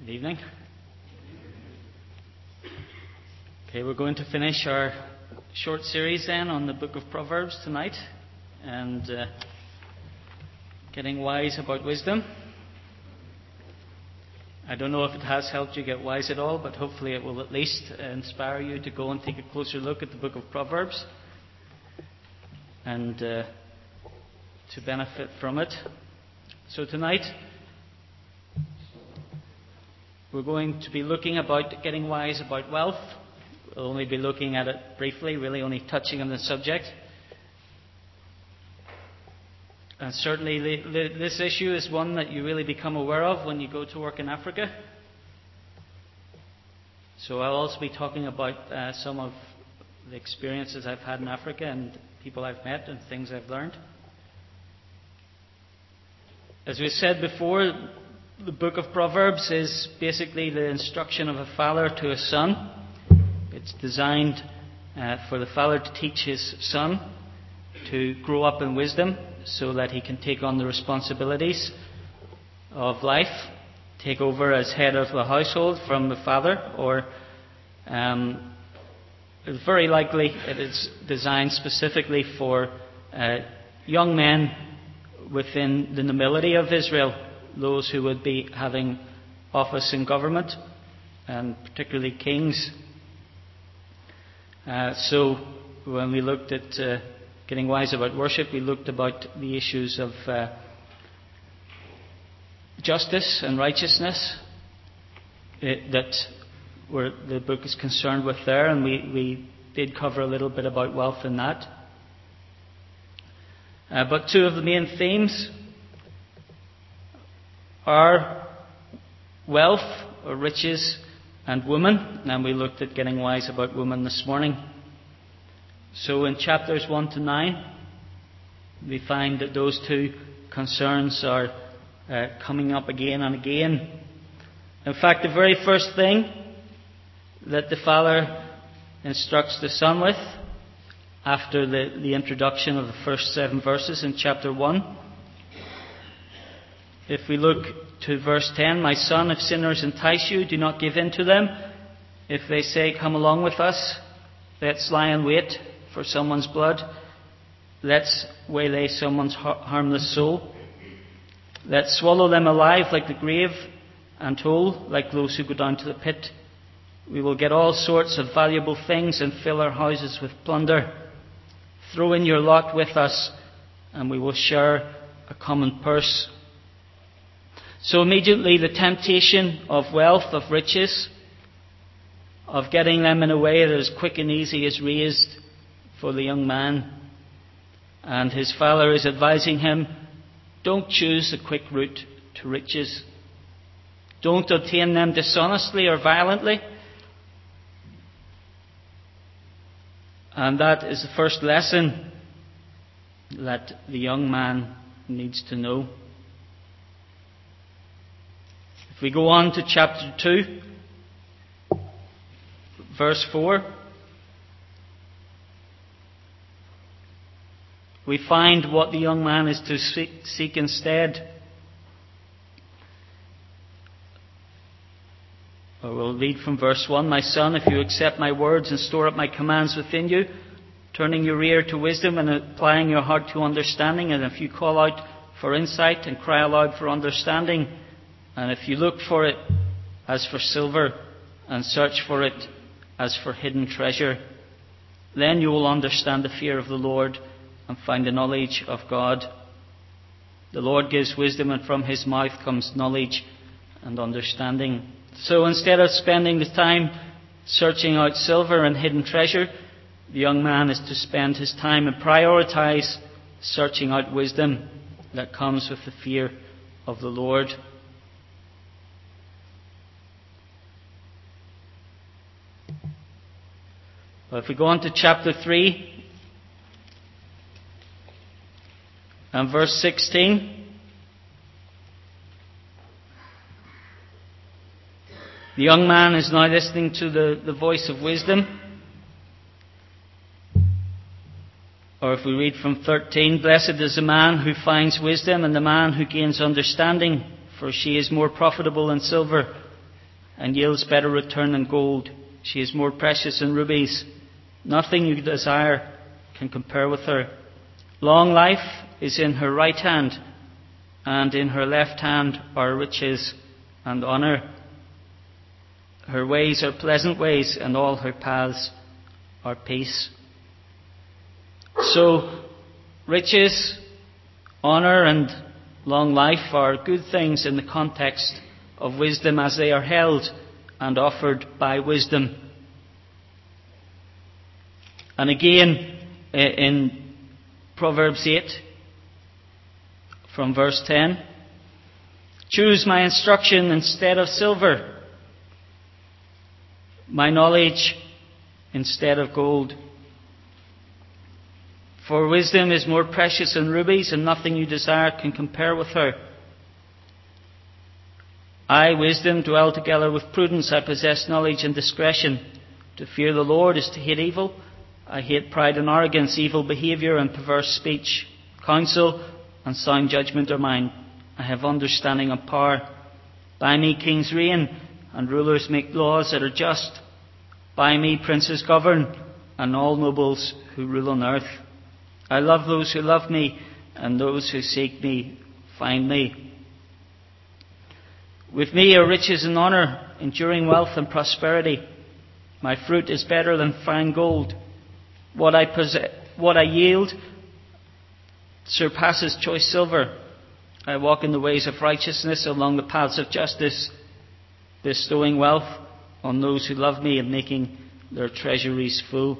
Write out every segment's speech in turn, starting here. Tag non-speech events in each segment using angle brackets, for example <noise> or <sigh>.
Good evening. Okay, we're going to finish our short series then on the book of Proverbs tonight and uh, getting wise about wisdom. I don't know if it has helped you get wise at all, but hopefully it will at least inspire you to go and take a closer look at the book of Proverbs and uh, to benefit from it. So tonight, we're going to be looking about getting wise about wealth. We'll only be looking at it briefly, really only touching on the subject. And certainly, this issue is one that you really become aware of when you go to work in Africa. So, I'll also be talking about uh, some of the experiences I've had in Africa and people I've met and things I've learned. As we said before, the book of Proverbs is basically the instruction of a father to a son. It's designed uh, for the father to teach his son to grow up in wisdom so that he can take on the responsibilities of life, take over as head of the household from the father, or um, very likely it is designed specifically for uh, young men within the nobility of Israel those who would be having office in government, and particularly kings. Uh, so, when we looked at uh, getting wise about worship, we looked about the issues of uh, justice and righteousness it, uh, that were, the book is concerned with there, and we, we did cover a little bit about wealth in that. Uh, but two of the main themes are wealth or riches and women. And we looked at getting wise about women this morning. So in chapters 1 to 9, we find that those two concerns are uh, coming up again and again. In fact, the very first thing that the Father instructs the Son with after the, the introduction of the first seven verses in chapter 1 if we look to verse 10, My son, if sinners entice you, do not give in to them. If they say, Come along with us, let's lie in wait for someone's blood. Let's waylay someone's harmless soul. Let's swallow them alive like the grave and whole, like those who go down to the pit. We will get all sorts of valuable things and fill our houses with plunder. Throw in your lot with us, and we will share a common purse. So immediately the temptation of wealth, of riches, of getting them in a way that is quick and easy is raised for the young man. And his father is advising him, don't choose the quick route to riches. Don't obtain them dishonestly or violently. And that is the first lesson that the young man needs to know. If we go on to chapter 2, verse 4, we find what the young man is to seek instead. Or we'll read from verse 1 My son, if you accept my words and store up my commands within you, turning your ear to wisdom and applying your heart to understanding, and if you call out for insight and cry aloud for understanding, and if you look for it as for silver and search for it as for hidden treasure, then you will understand the fear of the Lord and find the knowledge of God. The Lord gives wisdom, and from his mouth comes knowledge and understanding. So instead of spending the time searching out silver and hidden treasure, the young man is to spend his time and prioritize searching out wisdom that comes with the fear of the Lord. Well, if we go on to chapter 3 and verse 16, the young man is now listening to the, the voice of wisdom. Or if we read from 13, Blessed is the man who finds wisdom and the man who gains understanding, for she is more profitable than silver and yields better return than gold. She is more precious than rubies. Nothing you desire can compare with her. Long life is in her right hand, and in her left hand are riches and honour. Her ways are pleasant ways, and all her paths are peace. So, riches, honour, and long life are good things in the context of wisdom as they are held and offered by wisdom. And again, eh, in Proverbs 8, from verse 10, choose my instruction instead of silver my knowledge instead of gold. For wisdom is more precious than rubies, and nothing you desire can compare with her. I, wisdom, dwell together with prudence. I possess knowledge and discretion. To fear the Lord is to hate evil. I hate pride and arrogance, evil behavior and perverse speech. Counsel and sound judgment are mine. I have understanding and power. By me kings reign and rulers make laws that are just. By me princes govern, and all nobles who rule on earth. I love those who love me, and those who seek me find me. With me are riches and honour, enduring wealth and prosperity. My fruit is better than fine gold. What I, possess, what I yield surpasses choice silver. I walk in the ways of righteousness along the paths of justice bestowing wealth on those who love me and making their treasuries full.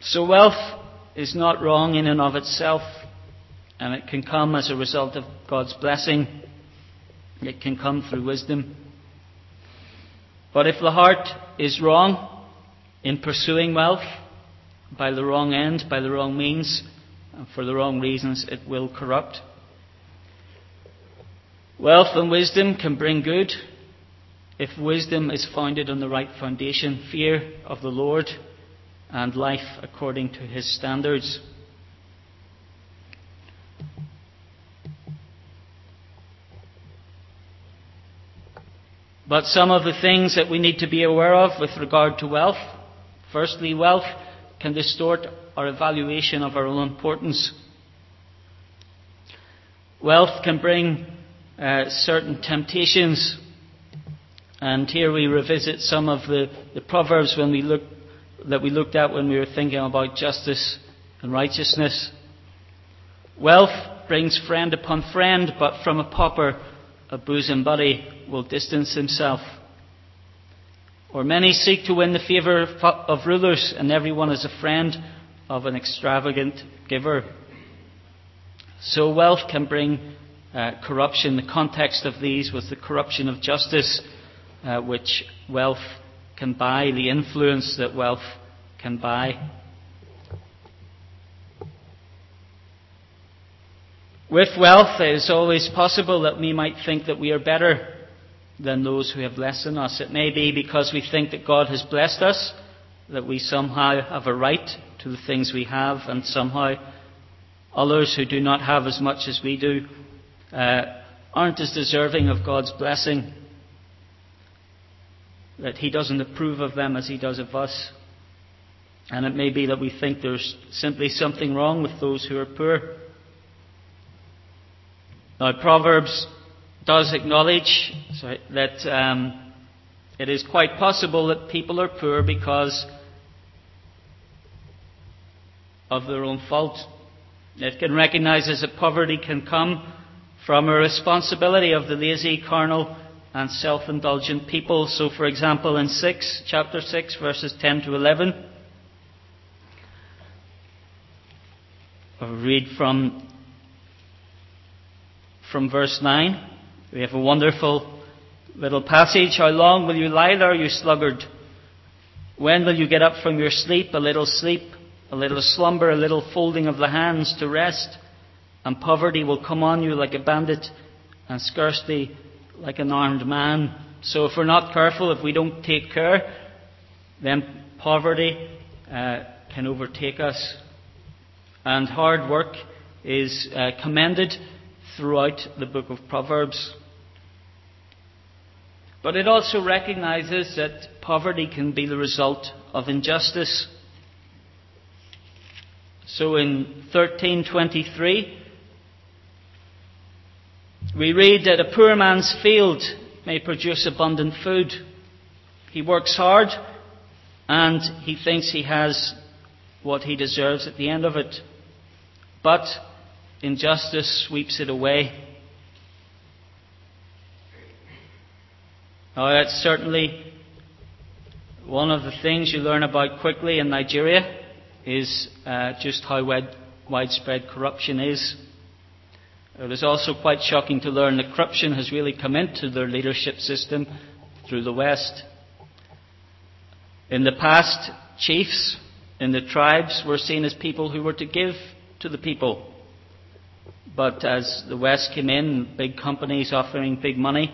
So, wealth is not wrong in and of itself, and it can come as a result of God's blessing. It can come through wisdom. But if the heart is wrong in pursuing wealth by the wrong end, by the wrong means, and for the wrong reasons, it will corrupt. Wealth and wisdom can bring good if wisdom is founded on the right foundation, fear of the Lord, and life according to his standards. But some of the things that we need to be aware of with regard to wealth firstly, wealth can distort our evaluation of our own importance. Wealth can bring uh, certain temptations. And here we revisit some of the, the proverbs when we look, that we looked at when we were thinking about justice and righteousness. Wealth brings friend upon friend, but from a pauper, a bosom buddy will distance himself. Or many seek to win the favour of rulers, and everyone is a friend of an extravagant giver. So wealth can bring uh, corruption. The context of these was the corruption of justice, uh, which wealth can buy, the influence that wealth can buy. With wealth, it is always possible that we might think that we are better than those who have less than us. It may be because we think that God has blessed us, that we somehow have a right to the things we have, and somehow others who do not have as much as we do uh, aren't as deserving of God's blessing, that He doesn't approve of them as He does of us. And it may be that we think there's simply something wrong with those who are poor. Now, Proverbs does acknowledge sorry, that um, it is quite possible that people are poor because of their own fault. It can recognize that poverty can come from a responsibility of the lazy, carnal, and self indulgent people. So, for example, in 6, chapter 6, verses 10 to 11, I'll read from, from verse 9. We have a wonderful little passage. How long will you lie there, you sluggard? When will you get up from your sleep? A little sleep, a little slumber, a little folding of the hands to rest and poverty will come on you like a bandit and scarcely like an armed man. So if we're not careful, if we don't take care, then poverty uh, can overtake us. And hard work is uh, commended throughout the book of Proverbs. But it also recognizes that poverty can be the result of injustice. So in 1323, we read that a poor man's field may produce abundant food. He works hard and he thinks he has what he deserves at the end of it. But injustice sweeps it away. Now, that's certainly one of the things you learn about quickly in Nigeria is uh, just how wide, widespread corruption is. It is also quite shocking to learn that corruption has really come into their leadership system through the West. In the past, chiefs in the tribes were seen as people who were to give to the people. But as the West came in, big companies offering big money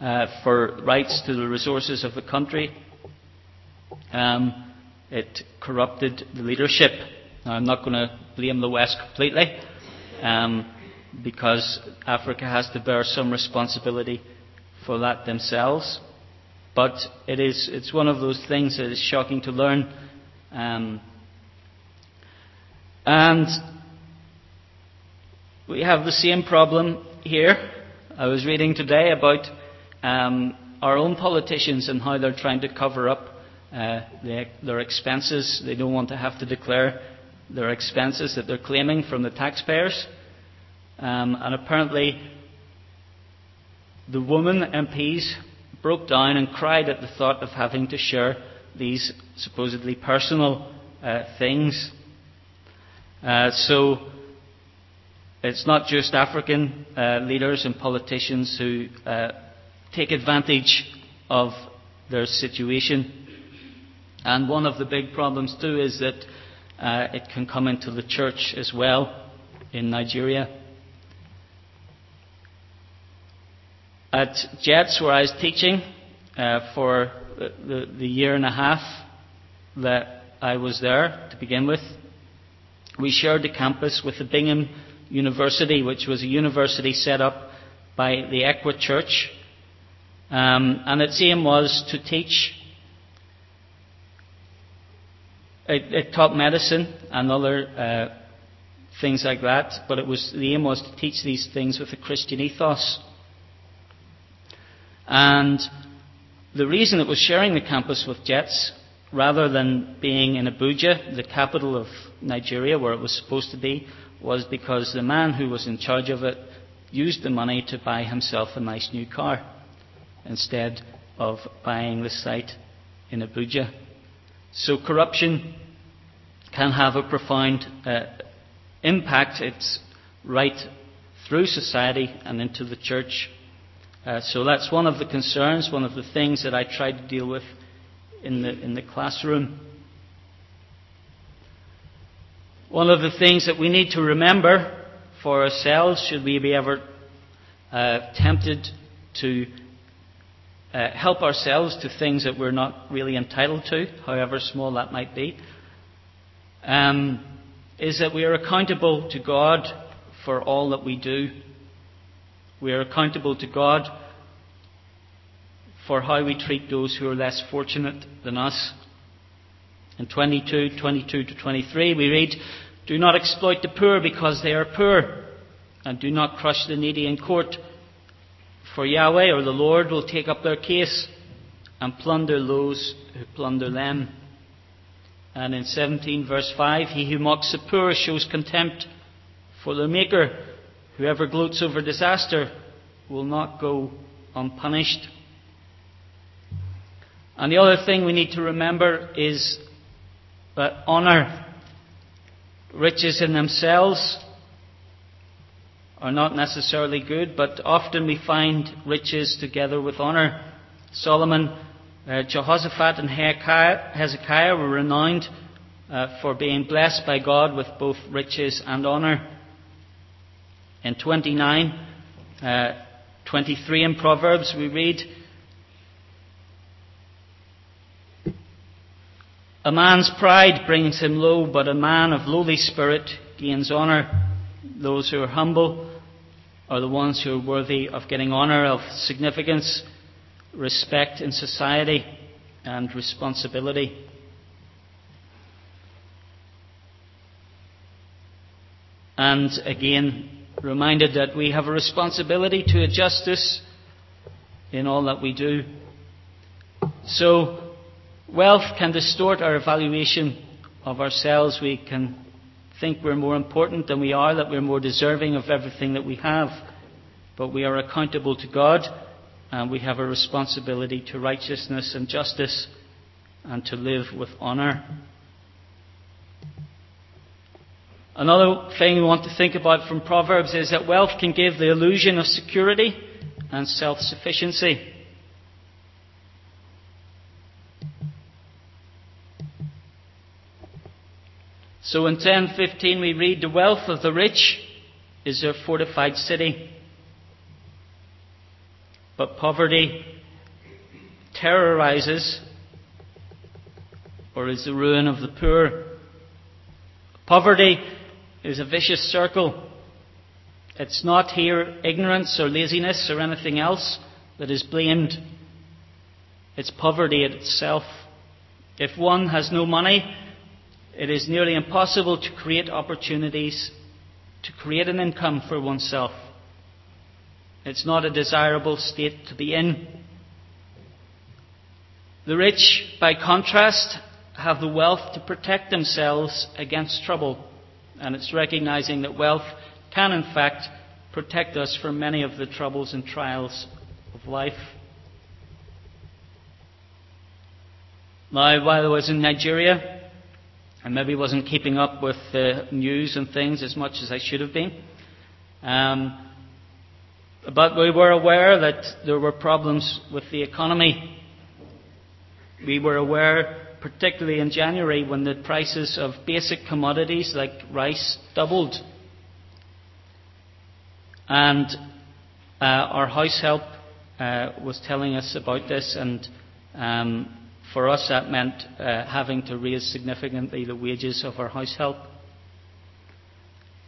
uh, for rights to the resources of the country, um, it corrupted the leadership. Now, I'm not going to blame the West completely. Um, because Africa has to bear some responsibility for that themselves. But it is, it's one of those things that is shocking to learn. Um, and we have the same problem here. I was reading today about um, our own politicians and how they're trying to cover up uh, their, their expenses. They don't want to have to declare their expenses that they're claiming from the taxpayers. Um, and apparently, the woman MPs broke down and cried at the thought of having to share these supposedly personal uh, things. Uh, so, it's not just African uh, leaders and politicians who uh, take advantage of their situation. And one of the big problems, too, is that uh, it can come into the church as well in Nigeria. At JETS, where I was teaching uh, for the, the year and a half that I was there to begin with, we shared the campus with the Bingham University, which was a university set up by the ECWA Church. Um, and its aim was to teach. It, it taught medicine and other uh, things like that, but it was the aim was to teach these things with a Christian ethos. And the reason it was sharing the campus with JETS, rather than being in Abuja, the capital of Nigeria, where it was supposed to be, was because the man who was in charge of it used the money to buy himself a nice new car instead of buying the site in Abuja. So corruption can have a profound uh, impact. It's right through society and into the church. Uh, so that's one of the concerns, one of the things that I try to deal with in the, in the classroom. One of the things that we need to remember for ourselves, should we be ever uh, tempted to uh, help ourselves to things that we're not really entitled to, however small that might be, um, is that we are accountable to God for all that we do we are accountable to God for how we treat those who are less fortunate than us. In 22, 22 to 23, we read, Do not exploit the poor because they are poor, and do not crush the needy in court. For Yahweh or the Lord will take up their case and plunder those who plunder them. And in 17 verse 5, He who mocks the poor shows contempt for their Maker. Whoever gloats over disaster will not go unpunished. And the other thing we need to remember is that honour, riches in themselves, are not necessarily good, but often we find riches together with honour. Solomon, uh, Jehoshaphat, and Hezekiah were renowned uh, for being blessed by God with both riches and honour. In 29, uh, 23 in Proverbs, we read, A man's pride brings him low, but a man of lowly spirit gains honour. Those who are humble are the ones who are worthy of getting honour, of significance. respect in society and responsibility. And again, reminded that we have a responsibility to justice in all that we do. So, wealth can distort our evaluation of ourselves. We can think we're more important than we are, that we're more deserving of everything that we have. But we are accountable to God, and we have a responsibility to righteousness and justice and to live with honour. Another thing we want to think about from Proverbs is that wealth can give the illusion of security and self sufficiency. So in 10:15 we read the wealth of the rich is their fortified city. But poverty terrorizes or is the ruin of the poor. Poverty is a vicious circle. It's not here ignorance or laziness or anything else that is blamed. It's poverty itself. If one has no money, it is nearly impossible to create opportunities, to create an income for oneself. It's not a desirable state to be in. The rich, by contrast, have the wealth to protect themselves against trouble. And it's recognizing that wealth can, in fact, protect us from many of the troubles and trials of life. Now, while I was in Nigeria, I maybe wasn't keeping up with the news and things as much as I should have been. Um, but we were aware that there were problems with the economy. We were aware, particularly in January, when the prices of basic commodities like rice doubled. And uh, our house help uh, was telling us about this, and um, for us, that meant uh, having to raise significantly the wages of our house help.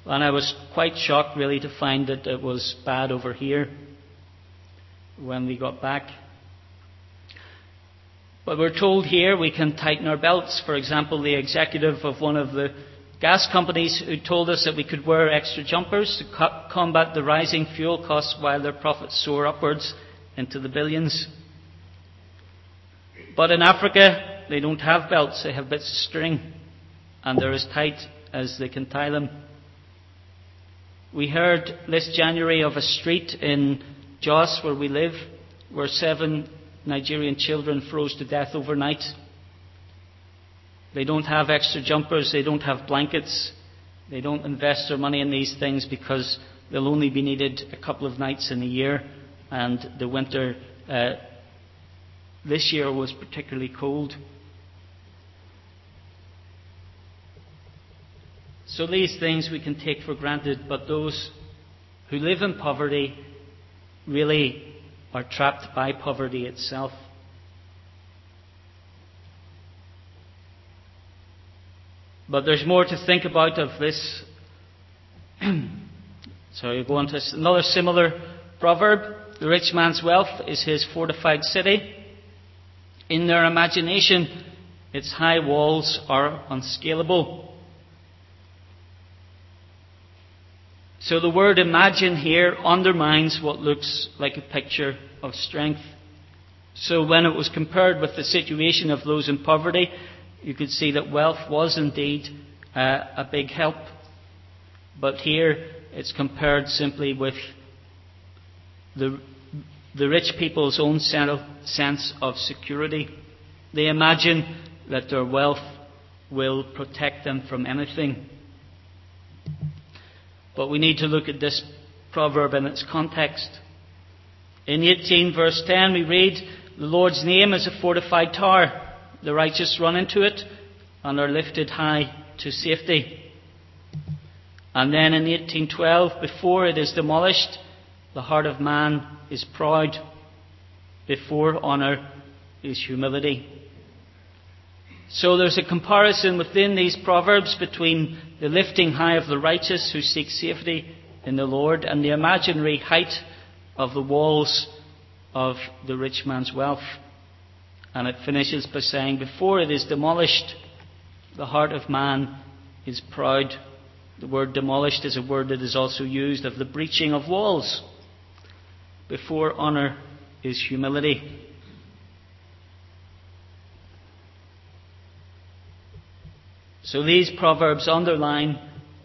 And I was quite shocked, really, to find that it was bad over here when we got back. But we're told here we can tighten our belts. For example, the executive of one of the gas companies who told us that we could wear extra jumpers to co- combat the rising fuel costs while their profits soar upwards into the billions. But in Africa, they don't have belts, they have bits of string, and they're as tight as they can tie them. We heard this January of a street in Jos, where we live, where seven Nigerian children froze to death overnight. They don't have extra jumpers, they don't have blankets, they don't invest their money in these things because they'll only be needed a couple of nights in a year, and the winter uh, this year was particularly cold. So these things we can take for granted, but those who live in poverty really are trapped by poverty itself. But there's more to think about of this. <clears throat> so you go on to another similar proverb. The rich man's wealth is his fortified city. In their imagination, its high walls are unscalable. So the word imagine here undermines what looks like a picture of strength. So when it was compared with the situation of those in poverty, you could see that wealth was indeed uh, a big help. But here it's compared simply with the the rich people's own sense of security. They imagine that their wealth will protect them from anything. But we need to look at this proverb in its context. In 18 verse 10 we read, The Lord's name is a fortified tower. The righteous run into it and are lifted high to safety. And then in 1812, before it is demolished, the heart of man is proud. Before honour is humility. So there's a comparison within these proverbs between the lifting high of the righteous who seek safety in the Lord and the imaginary height of the walls of the rich man's wealth. And it finishes by saying, Before it is demolished, the heart of man is proud. The word demolished is a word that is also used of the breaching of walls. Before honour is humility. So these proverbs underline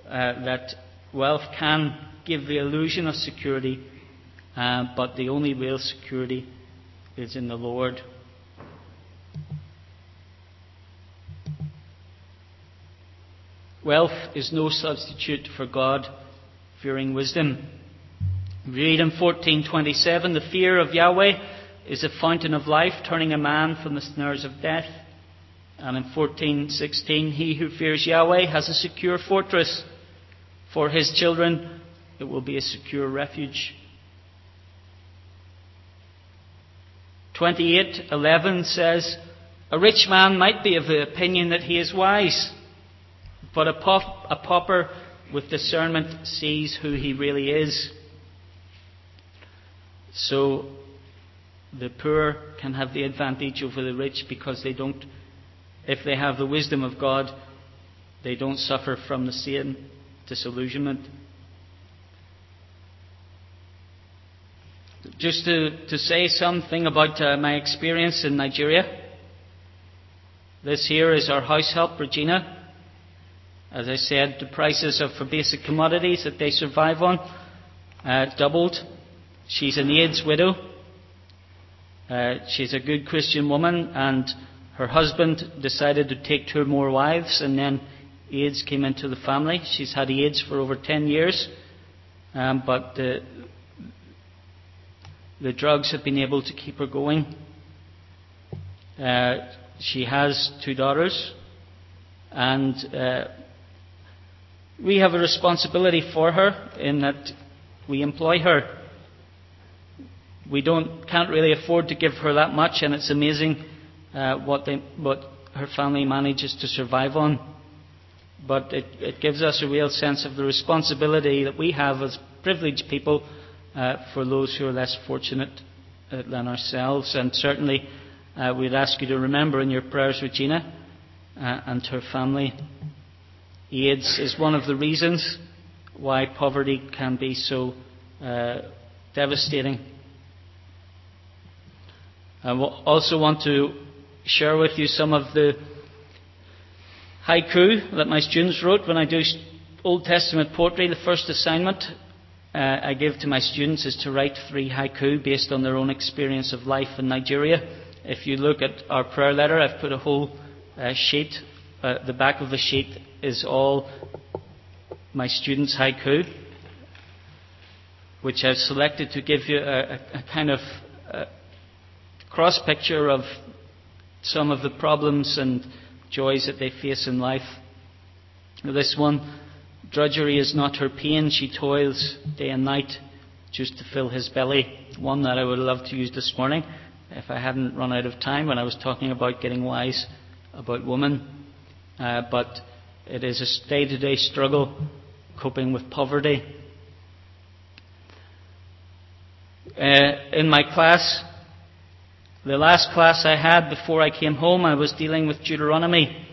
uh, that wealth can give the illusion of security, uh, but the only real security is in the Lord. Wealth is no substitute for God fearing wisdom. Read in 1427 the fear of Yahweh is a fountain of life, turning a man from the snares of death. And in 1416, he who fears Yahweh has a secure fortress. For his children, it will be a secure refuge. 28:11 says, "A rich man might be of the opinion that he is wise, but a, pop, a pauper with discernment sees who he really is." So the poor can have the advantage over the rich because they don't, if they have the wisdom of God, they don't suffer from the same disillusionment. Just to, to say something about uh, my experience in Nigeria. This here is our house help, Regina. As I said, the prices of, for basic commodities that they survive on uh, doubled. She's an AIDS widow. Uh, she's a good Christian woman, and her husband decided to take two more wives, and then AIDS came into the family. She's had AIDS for over 10 years, um, but the, the drugs have been able to keep her going. Uh, she has two daughters, and uh, we have a responsibility for her in that we employ her we don't, can't really afford to give her that much, and it's amazing uh, what, they, what her family manages to survive on. But it, it, gives us a real sense of the responsibility that we have as privileged people uh, for those who are less fortunate uh, than ourselves. And certainly, uh, we'd ask you to remember in your prayers Regina uh, and her family. AIDS is one of the reasons why poverty can be so devastating I also want to share with you some of the haiku that my students wrote when I do Old Testament poetry. The first assignment uh, I give to my students is to write three haiku based on their own experience of life in Nigeria. If you look at our prayer letter, I've put a whole uh, sheet. Uh, the back of the sheet is all my students' haiku, which I've selected to give you a, a, kind of cross picture of some of the problems and joys that they face in life. This one, drudgery is not her pain, she toils day and night just to fill his belly. One that I would love to use this morning if I hadn't run out of time when I was talking about getting wise about women. Uh, but it is a day to day struggle coping with poverty. Uh, in my class, the last class I had before I came home, I was dealing with Deuteronomy.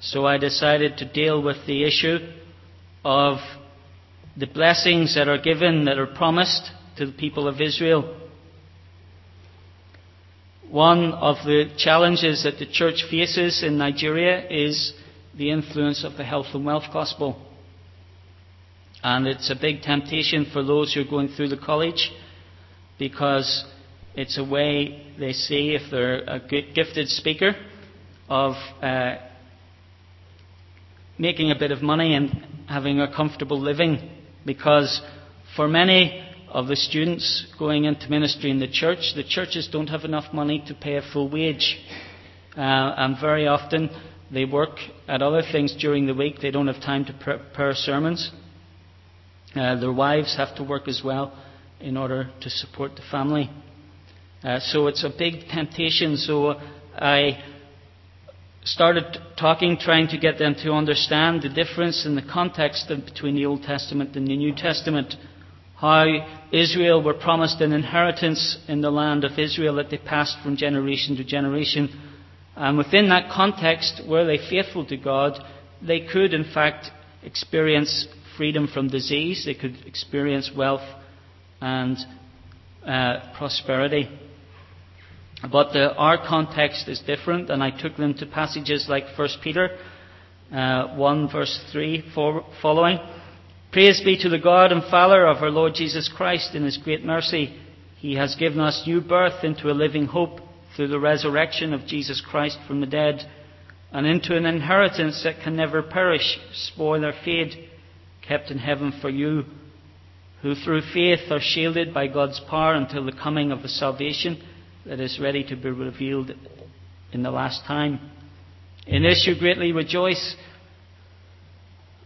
So I decided to deal with the issue of the blessings that are given, that are promised to the people of Israel. One of the challenges that the church faces in Nigeria is the influence of the health and wealth gospel. And it's a big temptation for those who are going through the college because it's a way they see, if they're a gifted speaker, of uh, making a bit of money and having a comfortable living. Because for many of the students going into ministry in the church, the churches don't have enough money to pay a full wage. Uh, and very often they work at other things during the week. They don't have time to prepare sermons. Uh, their wives have to work as well in order to support the family. Uh, so it's a big temptation. So I started talking, trying to get them to understand the difference in the context between the Old Testament and the New Testament. how Israel were promised an inheritance in the land of Israel that they passed from generation to generation. And within that context, were they faithful to God, they could in fact experience freedom from disease, they could experience wealth and uh, prosperity. But the, our context is different, and I took them to passages like 1 Peter uh, 1, verse 3 for, following. Praise be to the God and Father of our Lord Jesus Christ. In his great mercy, he has given us new birth into a living hope through the resurrection of Jesus Christ from the dead, and into an inheritance that can never perish, spoil, or fade, kept in heaven for you, who through faith are shielded by God's power until the coming of the salvation that is ready to be revealed in the last time. In this you greatly rejoice,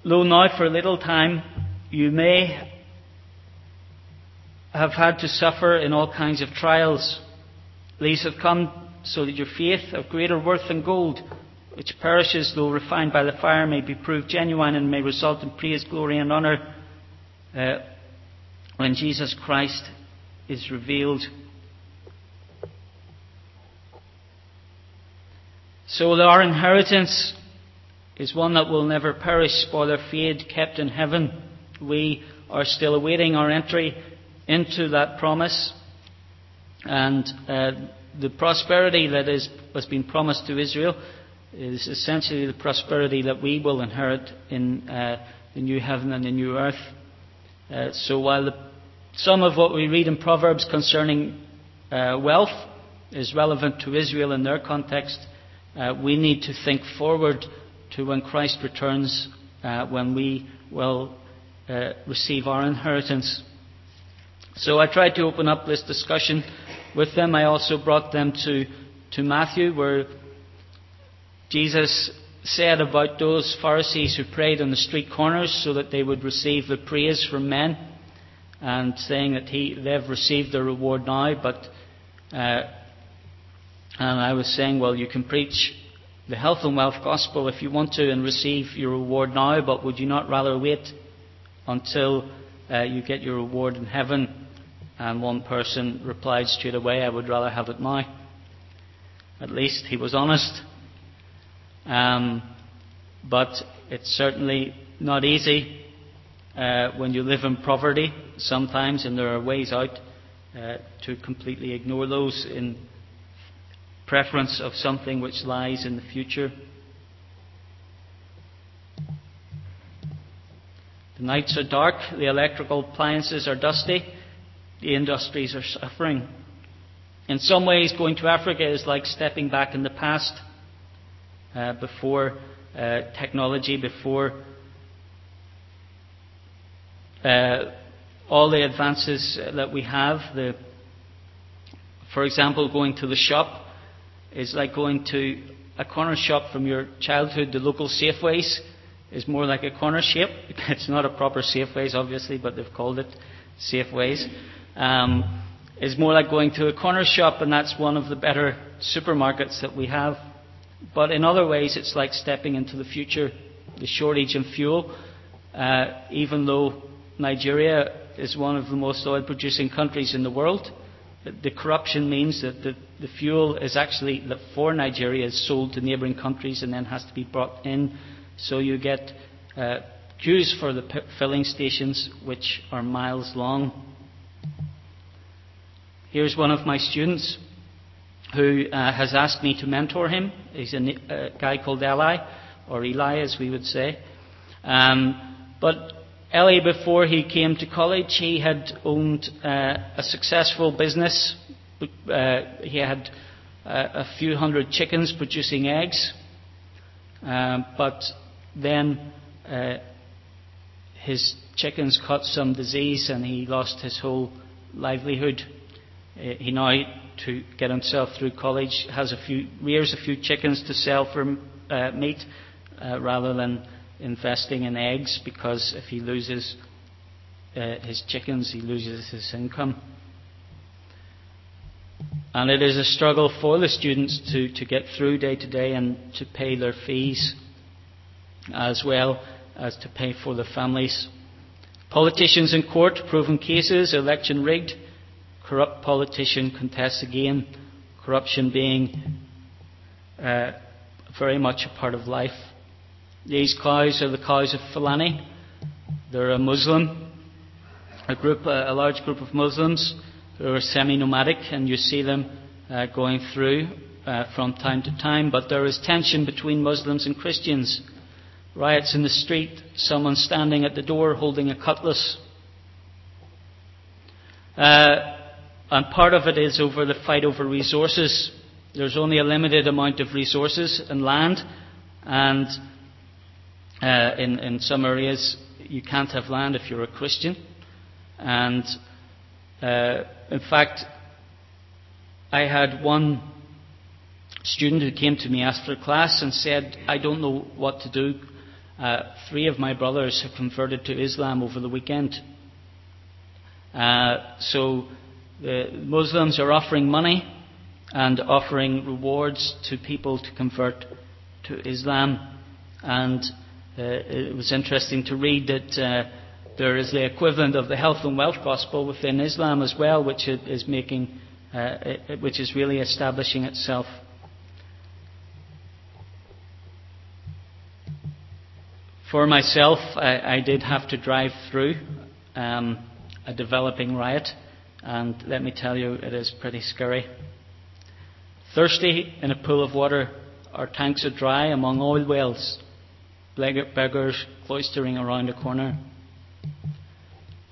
though now for a little time you may have had to suffer in all kinds of trials. These have come so that your faith, of greater worth than gold, which perishes though refined by the fire, may be proved genuine and may result in praise, glory, and honour uh, when Jesus Christ is revealed. So our inheritance is one that will never perish, spoil or fade, kept in heaven. We are still awaiting our entry into that promise. And uh, the prosperity that is, has been promised to Israel is essentially the prosperity that we will inherit in uh, the new heaven and the new earth. Uh, so while the, some of what we read in Proverbs concerning uh, wealth is relevant to Israel in their context, uh, we need to think forward to when Christ returns, uh, when we will uh, receive our inheritance. So I tried to open up this discussion with them. I also brought them to, to Matthew, where Jesus said about those Pharisees who prayed on the street corners so that they would receive the praise from men, and saying that he, they've received their reward now, but uh, and I was saying, well, you can preach the health and wealth gospel if you want to and receive your reward now, but would you not rather wait until uh, you get your reward in heaven? And one person replied straight away, I would rather have it now. At least he was honest. Um, but it's certainly not easy uh, when you live in poverty sometimes, and there are ways out uh, to completely ignore those in preference of something which lies in the future. The nights are dark, the electrical appliances are dusty, the industries are suffering. In some ways, going to Africa is like stepping back in the past uh, before uh, technology, before uh, all the advances that we have. The, for example, going to the shop is like going to a corner shop from your childhood. The local Safeways is more like a corner shop. <laughs> It's not a proper Safeways, obviously, but they've called it Safeways. Um, more like going to a corner shop, and that's one of the better supermarkets that we have. But in other ways, it's like stepping into the future. The shortage in fuel, uh, even though Nigeria is one of the most oil producing countries in the world, the corruption means that the, the fuel is actually for Nigeria is sold to neighbouring countries and then has to be brought in. So you get uh, queues for the p- filling stations, which are miles long. Here's one of my students who uh, has asked me to mentor him. He's a, a, guy called Eli, or Eli as we would say. Um, but Ellie, before he came to college, he had owned uh, a successful business. Uh, he had uh, a few hundred chickens producing eggs. Um, but then uh, his chickens caught some disease and he lost his whole livelihood. Uh, he now, to get himself through college, has a few, rears a few chickens to sell for uh, meat rather than investing in eggs because if he loses uh, his chickens, he loses his income. And it is a struggle for the students to, to get through day to day and to pay their fees as well as to pay for their families. Politicians in court, proven cases, election rigged. Corrupt politician contests again. Corruption being uh, very much a part of life. These cows are the cows of Fulani. They're a Muslim, a group, a large group of Muslims who are semi-nomadic, and you see them uh, going through uh, from time to time. But there is tension between Muslims and Christians. Riots in the street, someone standing at the door holding a cutlass. Uh, and part of it is over the fight over resources. There's only a limited amount of resources and land, and uh, in, in some areas you can't have land if you're a Christian. And uh, in fact, I had one student who came to me after class and said, I don't know what to do. Uh, three of my brothers have converted to Islam over the weekend. Uh, so the Muslims are offering money and offering rewards to people to convert to Islam. And it was interesting to read that uh, there is the equivalent of the health and wealth gospel within Islam as well, which is making, uh, which is really establishing itself. For myself, I, I did have to drive through um, a developing riot, and let me tell you, it is pretty scary. Thirsty in a pool of water, our tanks are dry among oil wells, beggars cloistering around a corner.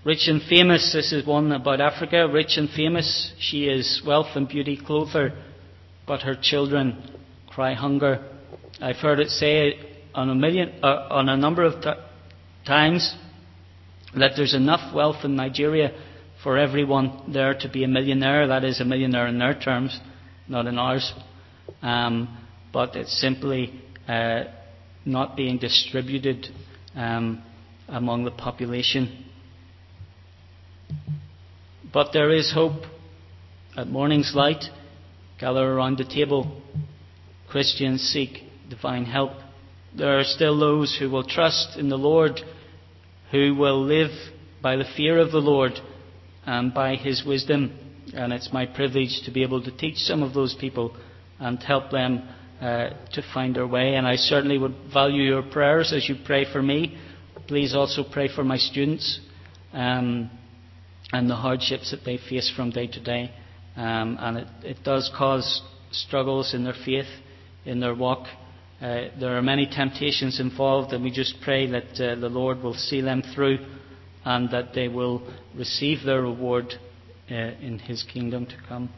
Rich and famous, this is one about Africa. Rich and famous, she is wealth and beauty clother, but her children cry hunger. I've heard it say on a, million, uh, on a number of t- times that there's enough wealth in Nigeria for everyone there to be a millionaire. That is a millionaire in their terms, not in ours. Um, but it's simply uh, not being distributed um, among the population. But there is hope. At morning's light, gather around the table. Christians seek divine help. There are still those who will trust in the Lord, who will live by the fear of the Lord and by His wisdom. And it's my privilege to be able to teach some of those people and help them uh, to find their way. And I certainly would value your prayers as you pray for me. Please also pray for my students. Um, and the hardships that they face from day to day. Um, and it, it, does cause struggles in their faith, in their walk. Uh, there are many temptations involved, and we just pray that uh, the Lord will see them through and that they will receive their reward uh, in His kingdom to come.